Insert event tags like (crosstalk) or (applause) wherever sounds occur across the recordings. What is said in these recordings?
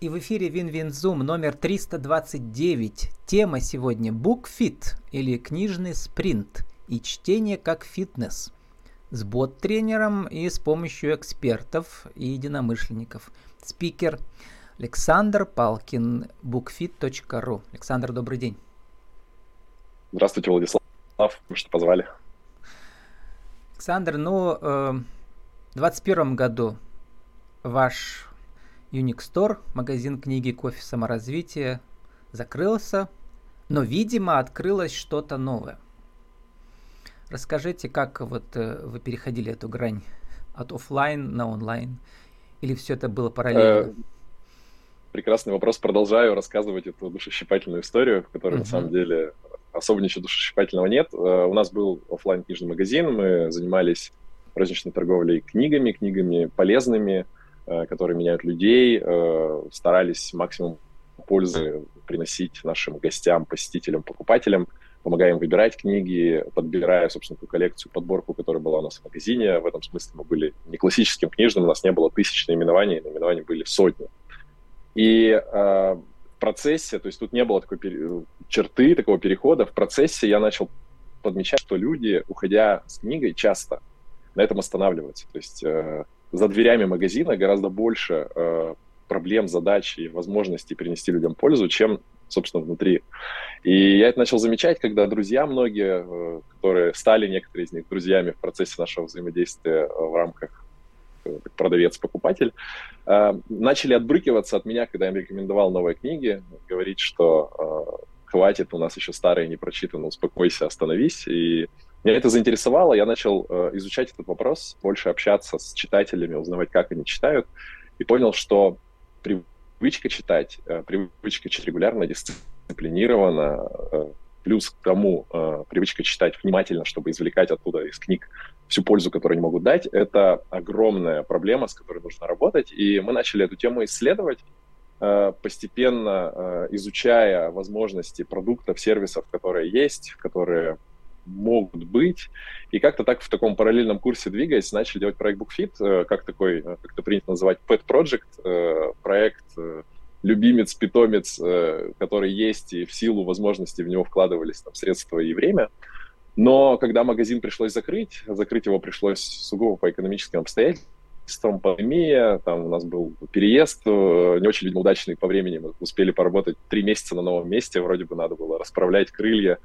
И в эфире Вин-Вин-Зум номер 329. Тема сегодня BookFit или книжный спринт и чтение как фитнес. С бот-тренером и с помощью экспертов и единомышленников. Спикер Александр Палкин, bookfit.ru. Александр, добрый день. Здравствуйте, Владислав. Что позвали? Александр, ну, э, в 2021 году ваш Unique Store, магазин книги, кофе, саморазвития, закрылся, но, видимо, открылось что-то новое. Расскажите, как вот э, вы переходили эту грань от офлайн на онлайн? Или все это было параллельно? Э, прекрасный вопрос. Продолжаю рассказывать эту душещипательную историю, в которой uh-huh. на самом деле особо ничего душещипательного нет. Э, у нас был офлайн книжный магазин, мы занимались розничной торговлей книгами, книгами полезными, которые меняют людей, э, старались максимум пользы приносить нашим гостям, посетителям, покупателям, помогаем выбирать книги, подбирая, собственно, ту коллекцию, подборку, которая была у нас в магазине. В этом смысле мы были не классическим книжным, у нас не было тысяч наименований, наименований были сотни. И э, в процессе, то есть тут не было такой пере... черты, такого перехода, в процессе я начал подмечать, что люди, уходя с книгой, часто на этом останавливаются. То есть э, за дверями магазина гораздо больше э, проблем, задач и возможностей принести людям пользу, чем, собственно, внутри. И я это начал замечать, когда друзья многие, э, которые стали некоторые из них друзьями в процессе нашего взаимодействия э, в рамках э, продавец-покупатель, э, начали отбрыкиваться от меня, когда я им рекомендовал новые книги, говорить, что э, хватит, у нас еще старые не прочитаны, успокойся, остановись. И меня это заинтересовало, я начал э, изучать этот вопрос, больше общаться с читателями, узнавать, как они читают, и понял, что привычка читать, э, привычка читать регулярно, дисциплинированно, э, плюс к тому привычка читать внимательно, чтобы извлекать оттуда из книг всю пользу, которую они могут дать, это огромная проблема, с которой нужно работать, и мы начали эту тему исследовать, постепенно изучая возможности продуктов, сервисов, которые есть, которые могут быть. И как-то так в таком параллельном курсе двигаясь, начали делать проект BookFit, э, как такой, э, как это принято называть, pet project, э, проект любимец, питомец, который есть, и в силу возможностей в него вкладывались там средства и время. Но когда магазин пришлось закрыть, закрыть его пришлось сугубо по экономическим обстоятельствам, пандемия, там у нас был переезд, не очень, видимо, удачный по времени, мы успели поработать три месяца на новом месте, вроде бы надо было расправлять крылья,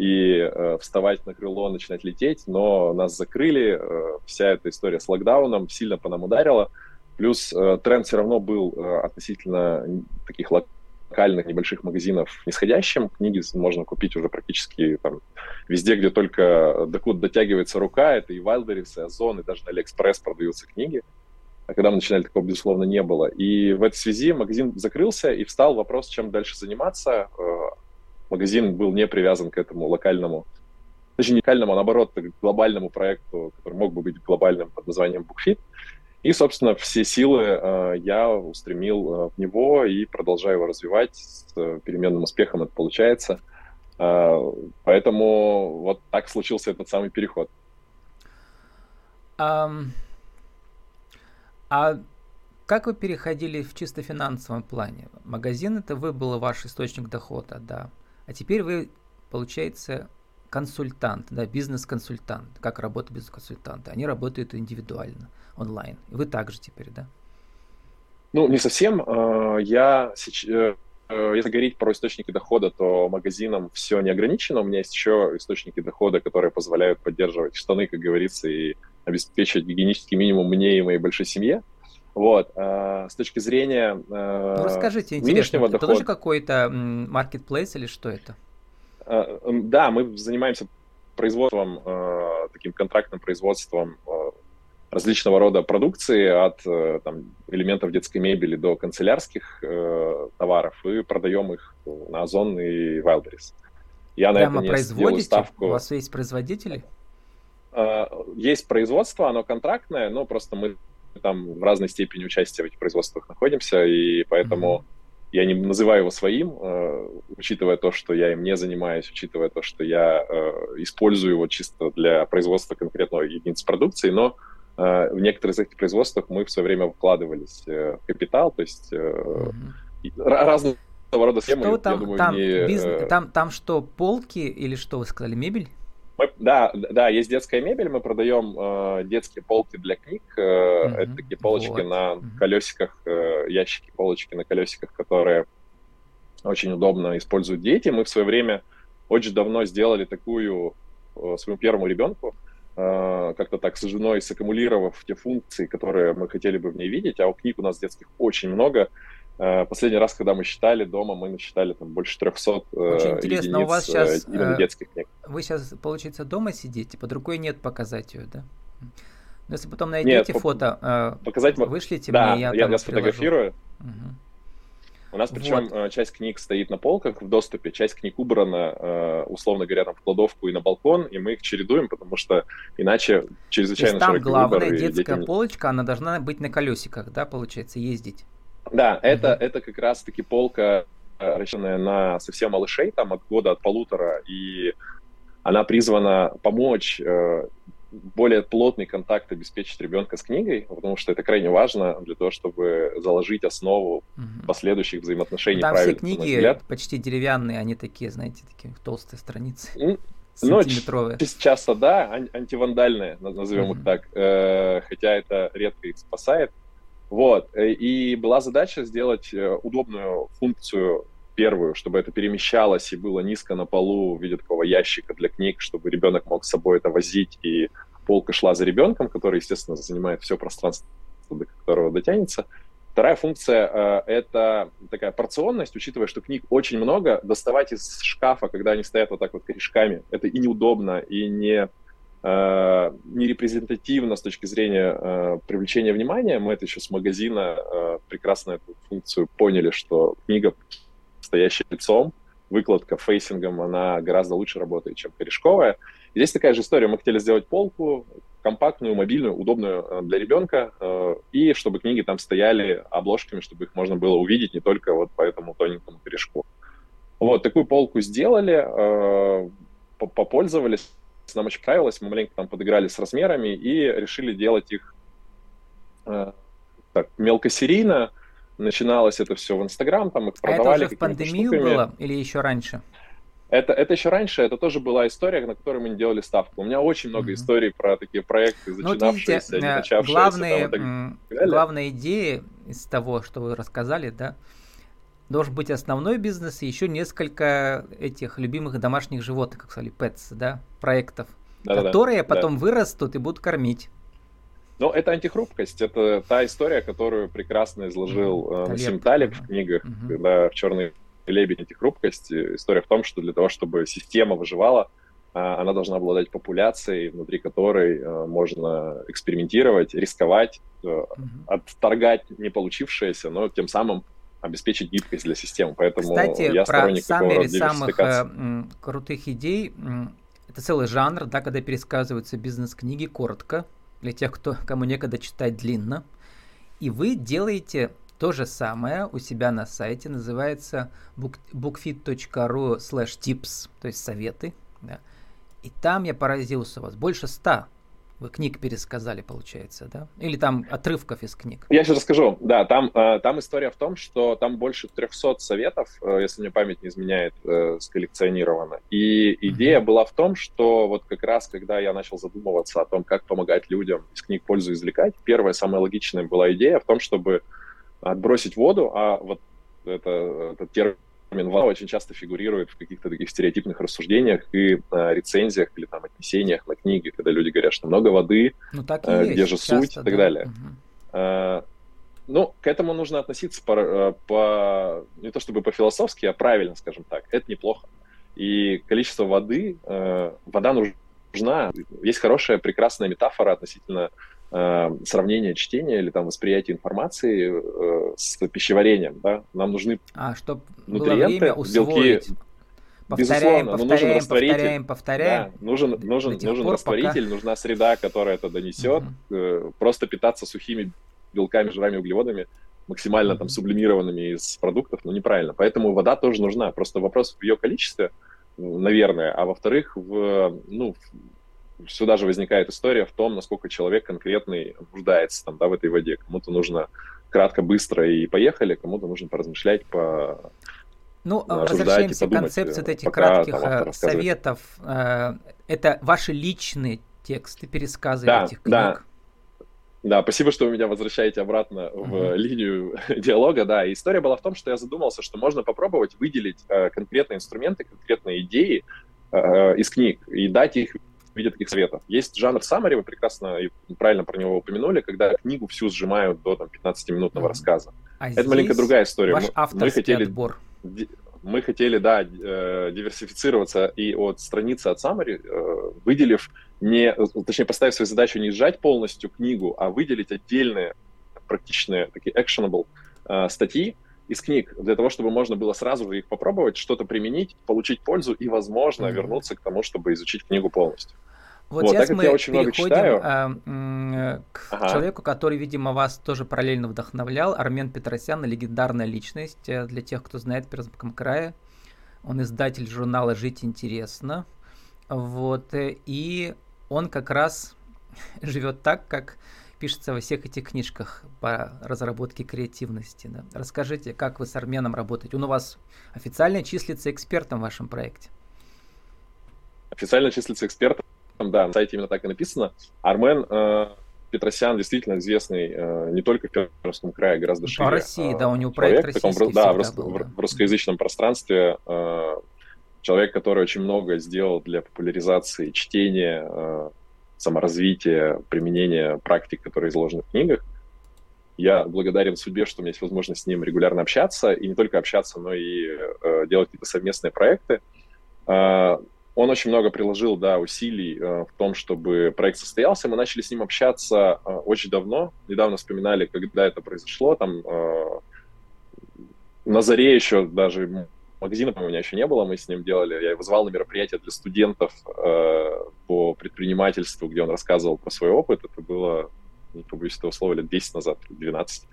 и э, вставать на крыло, начинать лететь, но нас закрыли, э, вся эта история с локдауном сильно по нам ударила, плюс э, тренд все равно был э, относительно таких локальных небольших магазинов нисходящим, книги можно купить уже практически там везде, где только докуда дотягивается рука, это и Wildberries, и Озон, и даже на Алиэкспресс продаются книги, а когда мы начинали, такого, безусловно, не было. И в этой связи магазин закрылся, и встал вопрос, чем дальше заниматься, э, магазин был не привязан к этому локальному, даже не локальному, а наоборот, к глобальному проекту, который мог бы быть глобальным под названием BookFit. И, собственно, все силы э, я устремил э, в него и продолжаю его развивать. С э, переменным успехом это получается. Э, поэтому вот так случился этот самый переход. Um, а как вы переходили в чисто финансовом плане? Магазин это вы был ваш источник дохода, да. А теперь вы, получается, консультант, да, бизнес-консультант. Как работает бизнес-консультанты? Они работают индивидуально, онлайн. И вы также теперь, да? Ну, не совсем. А, я сейчас э, если говорить про источники дохода, то магазинам все не ограничено. У меня есть еще источники дохода, которые позволяют поддерживать штаны, как говорится, и обеспечивать гигиенический минимум мне и моей большой семье. Вот, э, с точки зрения э, ну, расскажите, интересно, это дохода... тоже какой-то marketplace или что это? Э, да, мы занимаемся производством, э, таким контрактным производством э, различного рода продукции, от э, там, элементов детской мебели до канцелярских э, товаров, и продаем их на Озон и Wildberries. Я Прямо на это не делаю ставку. У вас есть производители? Э, есть производство, оно контрактное, но просто мы там в разной степени участия в этих производствах находимся, и поэтому mm-hmm. я не называю его своим, э, учитывая то, что я им не занимаюсь, учитывая то, что я э, использую его чисто для производства конкретного единицы продукции, но в некоторых из этих производствах мы в свое время вкладывались в капитал, то есть mm-hmm. разные рода схемы. Что там, думаю, там, не... бизнес, там, там что, полки или что вы сказали, мебель? Мы, да, да, есть детская мебель, мы продаем э, детские полки для книг. Э, mm-hmm. Это такие полочки вот. на mm-hmm. колесиках, э, ящики, полочки на колесиках, которые очень удобно используют дети. Мы в свое время очень давно сделали такую э, своему первому ребенку, э, как-то так с женой саккумулировав те функции, которые мы хотели бы в ней видеть, а у книг у нас детских очень много. Э, последний раз, когда мы считали дома, мы насчитали там больше 300 Очень интересно, единиц у вас сейчас, именно детских книг. Вы сейчас, получается, дома сидите, под рукой нет показать ее, да? Но если потом найдете нет, фото, показать вышлите да, мне, я, я, я сфотографирую. Угу. У нас причем вот. часть книг стоит на полках в доступе, часть книг убрана, условно говоря, там в кладовку и на балкон, и мы их чередуем, потому что иначе чрезвычайно То есть там главная детская детям... полочка, она должна быть на колесиках, да, получается, ездить? Да, это, mm-hmm. это как раз-таки полка, э, рассчитанная на совсем малышей, там от года, от полутора, и она призвана помочь э, более плотный контакт обеспечить ребенка с книгой, потому что это крайне важно для того, чтобы заложить основу угу. последующих взаимоотношений. Там все книги почти деревянные, они такие, знаете, такие толстые страницы. Ну, сантиметровые. Ну, часто да, антивандальные, назовем угу. их так, э, хотя это редко их спасает. Вот. Э, и была задача сделать э, удобную функцию первую, чтобы это перемещалось и было низко на полу в виде такого ящика для книг, чтобы ребенок мог с собой это возить, и полка шла за ребенком, который, естественно, занимает все пространство, до которого дотянется. Вторая функция э, это такая порционность, учитывая, что книг очень много, доставать из шкафа, когда они стоят вот так вот корешками, это и неудобно, и не э, не репрезентативно с точки зрения э, привлечения внимания. Мы это еще с магазина э, прекрасно эту функцию поняли, что книга, стоящая лицом, выкладка фейсингом, она гораздо лучше работает, чем корешковая. И здесь такая же история. Мы хотели сделать полку, компактную, мобильную, удобную э, для ребенка, э, и чтобы книги там стояли обложками, чтобы их можно было увидеть не только вот по этому тоненькому корешку. Вот, такую полку сделали, э, попользовались нам очень понравилось, мы маленько там подыграли с размерами и решили делать их э, так, мелкосерийно. Начиналось это все в Инстаграм, там их продавали. А это уже в пандемию штуками. было или еще раньше? Это, это еще раньше, это тоже была история, на которой мы не делали ставку. У меня очень много mm-hmm. историй про такие проекты, начинавшиеся, ну, вот не начавшиеся. Главные, там, так главная идея из того, что вы рассказали, да, должен быть основной бизнес и еще несколько этих любимых домашних животных, как сказали, pets, да, проектов, да, которые да, потом да. вырастут и будут кормить. Ну, это антихрупкость, это та история, которую прекрасно изложил mm, Насим Талиб в книгах, mm-hmm. когда в «Черный лебедь» антихрупкость. История в том, что для того, чтобы система выживала, а, она должна обладать популяцией, внутри которой э, можно экспериментировать, рисковать, mm-hmm. отторгать не получившееся, но тем самым обеспечить гибкость для системы. Поэтому Кстати, я про самые самых э, крутых идей, это целый жанр, да, когда пересказываются бизнес-книги коротко, для тех, кто, кому некогда читать длинно. И вы делаете то же самое у себя на сайте, называется bookfit.ru slash tips, то есть советы. Да. И там я поразился у вас, больше ста вы книг пересказали, получается, да? Или там отрывков из книг? Я сейчас расскажу. Да, там, э, там история в том, что там больше 300 советов, э, если мне память не изменяет, э, сколлекционировано. И идея mm-hmm. была в том, что вот как раз, когда я начал задумываться о том, как помогать людям из книг пользу извлекать, первая, самая логичная была идея в том, чтобы отбросить воду, а вот это, этот термин Минвал очень часто фигурирует в каких-то таких стереотипных рассуждениях и э, рецензиях или там отнесениях на книги, когда люди говорят, что много воды, ну, так э, где же часто, суть и так далее. Угу. Э, ну, к этому нужно относиться по, по не то чтобы по-философски, а правильно, скажем так. Это неплохо. И количество воды, э, вода нужна. Есть хорошая, прекрасная метафора относительно э, сравнение чтения или там восприятие информации э, с пищеварением, да, нам нужны а, чтобы нутриенты, белки, Повторяем, Безусловно, повторяем, но нужен растворитель. Повторяем, повторяем. Да, нужен нужен, нужен пор, растворитель, пока... нужна среда, которая это донесет. Угу. Просто питаться сухими белками, жирами, углеводами, максимально угу. там сублимированными из продуктов, ну, неправильно. Поэтому вода тоже нужна. Просто вопрос в ее количестве, наверное, а во-вторых, в, ну, сюда же возникает история в том, насколько человек конкретный нуждается там, да, в этой воде. Кому-то нужно кратко, быстро и поехали, кому-то нужно поразмышлять, по ну, возвращаемся к концепции вот этих кратких там, советов. Это ваши личные тексты, пересказы да, этих книг? Да, да, спасибо, что вы меня возвращаете обратно в uh-huh. линию (laughs) диалога. Да, история была в том, что я задумался, что можно попробовать выделить э, конкретные инструменты, конкретные идеи э, из книг и дать их в виде таких советов. Есть жанр summary, вы прекрасно и правильно про него упомянули, когда книгу всю сжимают до там, 15-минутного uh-huh. рассказа. А Это маленько другая история. Ваш авторский мы хотели... отбор мы хотели, да, э, диверсифицироваться и от страницы от summary, э, выделив не, точнее, поставив свою задачу не сжать полностью книгу, а выделить отдельные практичные такие actionable э, статьи из книг для того, чтобы можно было сразу же их попробовать, что-то применить, получить пользу и, возможно, mm-hmm. вернуться к тому, чтобы изучить книгу полностью. Вот, вот сейчас мы я очень переходим читаю... а, к ага. человеку, который, видимо, вас тоже параллельно вдохновлял. Армен Петросян, легендарная личность э, для тех, кто знает в Пермском крае. Он издатель журнала «Жить интересно». Вот, э, и он как раз (laughs) живет так, как пишется во всех этих книжках по разработке креативности. Да. Расскажите, как вы с Арменом работаете? Он у вас официально числится экспертом в вашем проекте? Официально числится экспертом да, на сайте именно так и написано. Армен э, Петросян действительно известный э, не только в Пермском крае, гораздо шире. По России, да, у него проект человек, российский таком, Да, в, был, да. в, в русскоязычном пространстве э, человек, который очень много сделал для популяризации чтения, саморазвития, применения практик, которые изложены в книгах. Я благодарен судьбе, что у меня есть возможность с ним регулярно общаться, и не только общаться, но и э, делать какие-то совместные проекты. Э, он очень много приложил, да, усилий э, в том, чтобы проект состоялся. Мы начали с ним общаться э, очень давно. Недавно вспоминали, когда это произошло. Там э, на заре еще даже магазина, по-моему, у меня еще не было. Мы с ним делали. Я его звал на мероприятие для студентов э, предпринимательству, где он рассказывал про свой опыт. Это было, не побоюсь этого слова, лет 10 назад, 12.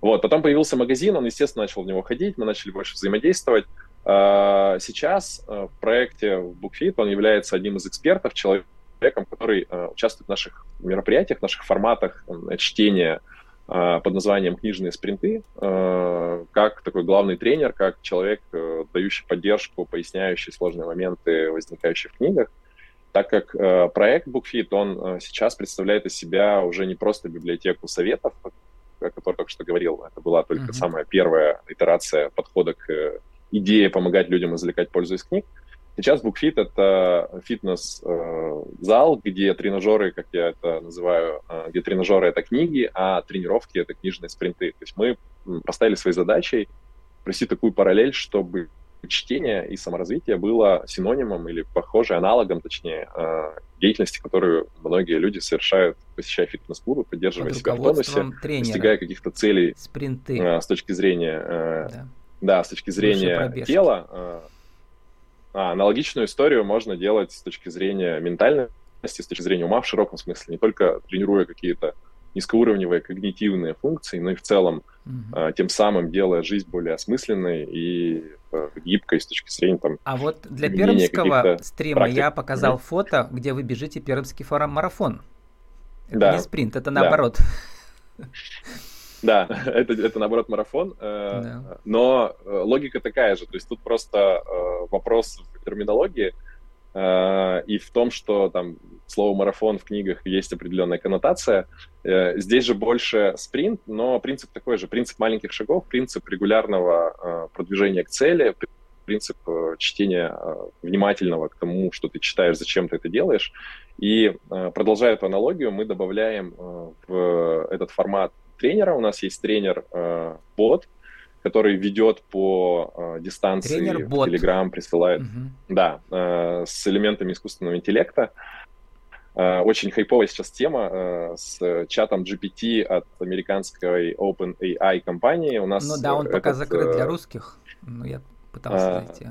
Вот, потом появился магазин, он, естественно, начал в него ходить, мы начали больше взаимодействовать. А, сейчас э, в проекте BookFit он является одним из экспертов, человеком, который э, участвует в наших мероприятиях, в наших форматах чтения э, под названием «Книжные спринты», как такой главный тренер, как человек, дающий поддержку, поясняющий сложные моменты, возникающие в книгах так как э, проект BookFit, он э, сейчас представляет из себя уже не просто библиотеку советов, о которой только что говорил, это была только mm-hmm. самая первая итерация подхода к идея помогать людям извлекать пользу из книг. Сейчас BookFit — это фитнес-зал, где тренажеры, как я это называю, э, где тренажеры — это книги, а тренировки — это книжные спринты. То есть мы поставили своей задачей провести такую параллель, чтобы чтение и саморазвитие было синонимом или похожим аналогом, точнее, э, деятельности, которую многие люди совершают, посещая фитнес-клубы, поддерживая себя в тонусе, тренера. достигая каких-то целей Спринты. Э, с точки зрения да да, с точки зрения тела. Э, а, аналогичную историю можно делать с точки зрения ментальности, с точки зрения ума в широком смысле, не только тренируя какие-то низкоуровневые когнитивные функции, но и в целом mm-hmm. тем самым делая жизнь более осмысленной и э, гибкой с точки зрения там. А вот для пермского стрима практик. я показал mm-hmm. фото, где вы бежите пермский марафон. Это да. не спринт, это наоборот. Да. (laughs) Это, это наоборот марафон, э, да. но э, логика такая же, то есть тут просто вопрос в терминологии и в том, что там слово марафон в книгах есть определенная коннотация. Э, здесь же больше спринт, но принцип такой же, принцип маленьких шагов, принцип регулярного э, продвижения к цели, принцип э, чтения внимательного к тому, что ты читаешь, зачем ты это делаешь. И продолжая эту аналогию, мы добавляем в этот формат тренера. У нас есть тренер-бот, который ведет по э, дистанции в Telegram, присылает, угу. да, э, с элементами искусственного интеллекта. Э, очень хайповая сейчас тема э, с чатом GPT от американской OpenAI компании. У нас ну да, он этот, пока закрыт для русских. Ну, я пытался найти.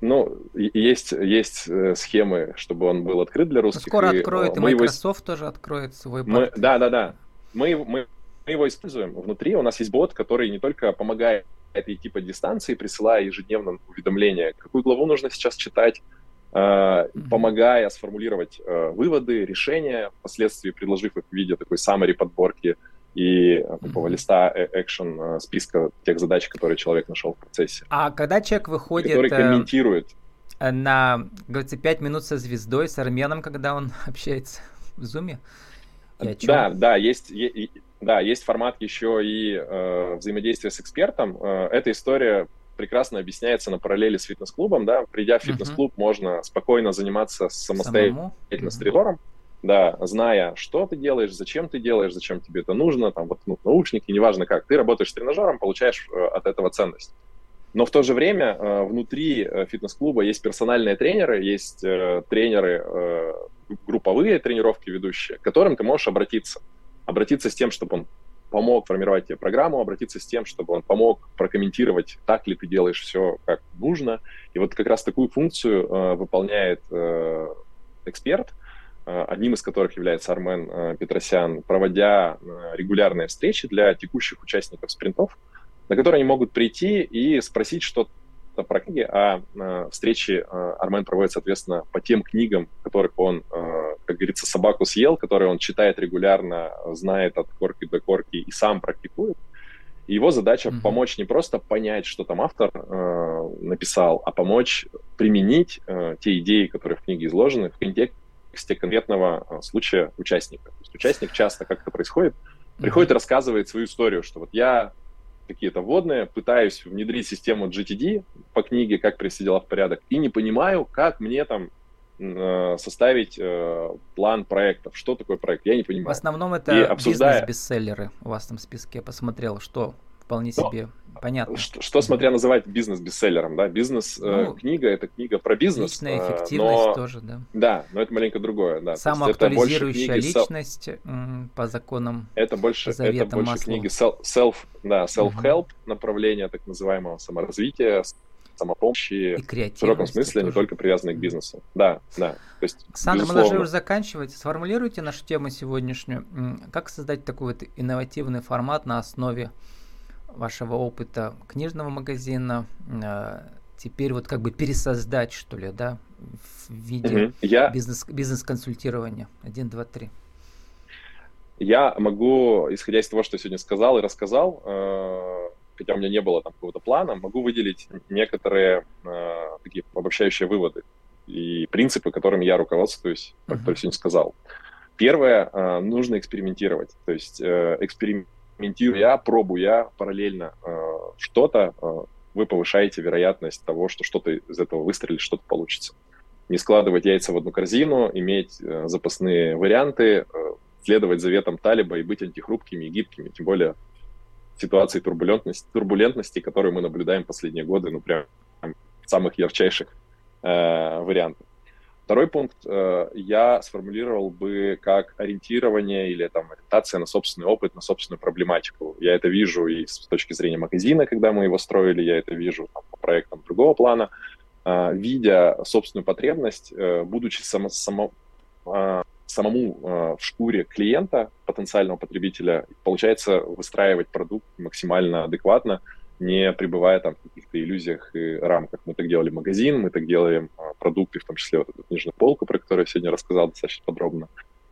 Ну, есть, есть схемы, чтобы он был открыт для русских. Ну, скоро откроет, и Microsoft его... тоже откроет свой мы, Да, да, да мы, мы, мы его используем. Внутри у нас есть бот, который не только помогает этой типа дистанции, присылая ежедневно уведомления, какую главу нужно сейчас читать. Помогая сформулировать выводы, решения, впоследствии предложив их в виде такой summary подборки и такого mm-hmm. листа экшен списка тех задач, которые человек нашел в процессе. А когда человек выходит... Который комментирует. На, говорится, 5 минут со звездой, с Арменом, когда он (laughs) общается в Зуме? Да, да, есть, да, есть формат еще и э, взаимодействия с экспертом. Э, эта история прекрасно объясняется на параллели с фитнес-клубом, да, придя в фитнес-клуб, uh-huh. можно спокойно заниматься самостоятельно uh-huh. с тренером, да, зная, что ты делаешь, зачем ты делаешь, зачем тебе это нужно, там вот ну, наушники, неважно как, ты работаешь с тренажером, получаешь э, от этого ценность. Но в то же время э, внутри э, фитнес-клуба есть персональные тренеры, есть тренеры, групповые тренировки ведущие, к которым ты можешь обратиться. Обратиться с тем, чтобы он помог формировать тебе программу, обратиться с тем, чтобы он помог прокомментировать, так ли ты делаешь все, как нужно. И вот как раз такую функцию э, выполняет э, эксперт, э, одним из которых является Армен э, Петросян, проводя э, регулярные встречи для текущих участников спринтов, на которые они могут прийти и спросить что-то про книги, а э, встречи э, Армен проводит, соответственно, по тем книгам, которых он, э, как говорится, собаку съел, которые он читает регулярно, знает от корки до корки и сам практикует. И его задача mm-hmm. помочь не просто понять, что там автор э, написал, а помочь применить э, те идеи, которые в книге изложены, в контексте конкретного э, случая участника. То есть участник часто, как это происходит, приходит и рассказывает свою историю, что вот я какие-то вводные, пытаюсь внедрить систему GTD по книге, как привести дела в порядок, и не понимаю, как мне там э, составить э, план проектов. Что такое проект? Я не понимаю. В основном это обсуждая... бизнес-бестселлеры у вас там в списке. Я посмотрел, что вполне себе понятно. Что, что смотря называть бизнес-бестселлером, да? Бизнес-книга э, ну, это книга про бизнес. Личная э, эффективность но... тоже, да. Да, но это маленько другое, да. Самоактуализирующая личность по законам Это больше, это больше Маслоу. книги self, да, self-help угу. направления так называемого саморазвития, самопомощи в широком смысле, тоже. не только привязанные к бизнесу. Да, да. То есть, Александр, мы должны уже заканчивать. Сформулируйте нашу тему сегодняшнюю. Как создать такой вот инновативный формат на основе вашего опыта книжного магазина э, теперь вот как бы пересоздать, что ли, да, в виде угу. Я... бизнес, бизнес-консультирования. Один, два, три. Я могу, исходя из того, что я сегодня сказал и рассказал, э, хотя у меня не было там какого-то плана, могу выделить некоторые э, такие обобщающие выводы и принципы, которыми я руководствуюсь, uh-huh. которые сегодня сказал. Первое, э, нужно экспериментировать. То есть э, эксперимент экспериментируя, пробуя параллельно э, что-то, э, вы повышаете вероятность того, что что-то из этого выстрелит, что-то получится. Не складывать яйца в одну корзину, иметь э, запасные варианты, э, следовать заветам Талиба и быть антихрупкими и гибкими, тем более в ситуации турбулентности, турбулентности, которую мы наблюдаем последние годы, ну прям самых ярчайших э, вариантов. Второй пункт э, я сформулировал бы как ориентирование или там ориентация на собственный опыт, на собственную проблематику. Я это вижу и с точки зрения магазина, когда мы его строили, я это вижу там, по проектам другого плана. Э, видя собственную потребность, э, будучи само, само, э, самому э, в шкуре клиента, потенциального потребителя, получается выстраивать продукт максимально адекватно, не пребывая там в каких-то иллюзиях и рамках. Мы так делали магазин, мы так делаем а, продукты, в том числе вот эту книжную полку, про которую я сегодня рассказал достаточно подробно.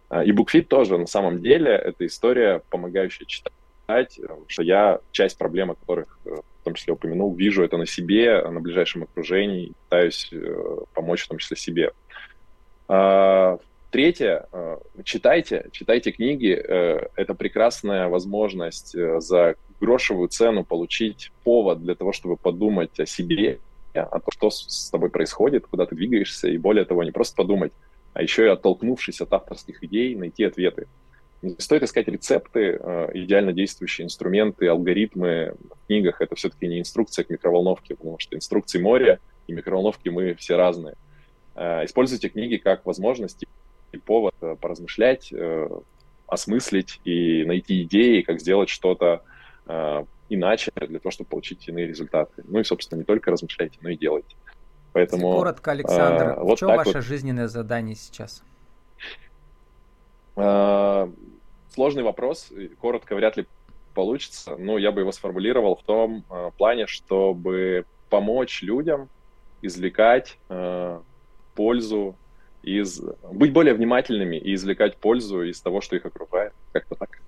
А, и BookFit тоже на самом деле это история, помогающая читать, что я часть проблем, о которых э, в том числе упомянул, вижу это на себе, на ближайшем окружении, пытаюсь э, помочь в том числе себе. А, третье, э, читайте, читайте книги. Это прекрасная возможность за грошевую цену получить повод для того, чтобы подумать о себе, о том, что с тобой происходит, куда ты двигаешься, и более того, не просто подумать, а еще и оттолкнувшись от авторских идей, найти ответы. Не стоит искать рецепты, э, идеально действующие инструменты, алгоритмы в книгах. Это все-таки не инструкция к микроволновке, потому что инструкции моря и микроволновки мы все разные. Э, используйте книги как возможность и повод э, поразмышлять, осмыслить и найти идеи, как сделать что-то иначе для того, чтобы получить иные результаты. Ну и, собственно, не только размышляйте, но и делайте. Поэтому, Коротко, Александр, э, вот в чем ваше вот. жизненное задание сейчас? Э, сложный вопрос, коротко вряд ли получится, но я бы его сформулировал в том э, плане, чтобы помочь людям извлекать э, пользу из... Быть более внимательными и извлекать пользу из того, что их окружает. Как-то так.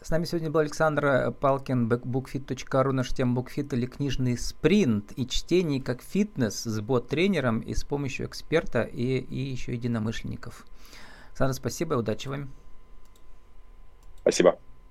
С нами сегодня был Александр Палкин, bookfit.ru, наш тема BookFit или книжный спринт и чтение как фитнес с бот-тренером и с помощью эксперта и, и еще единомышленников. Александр, спасибо и удачи вам. Спасибо.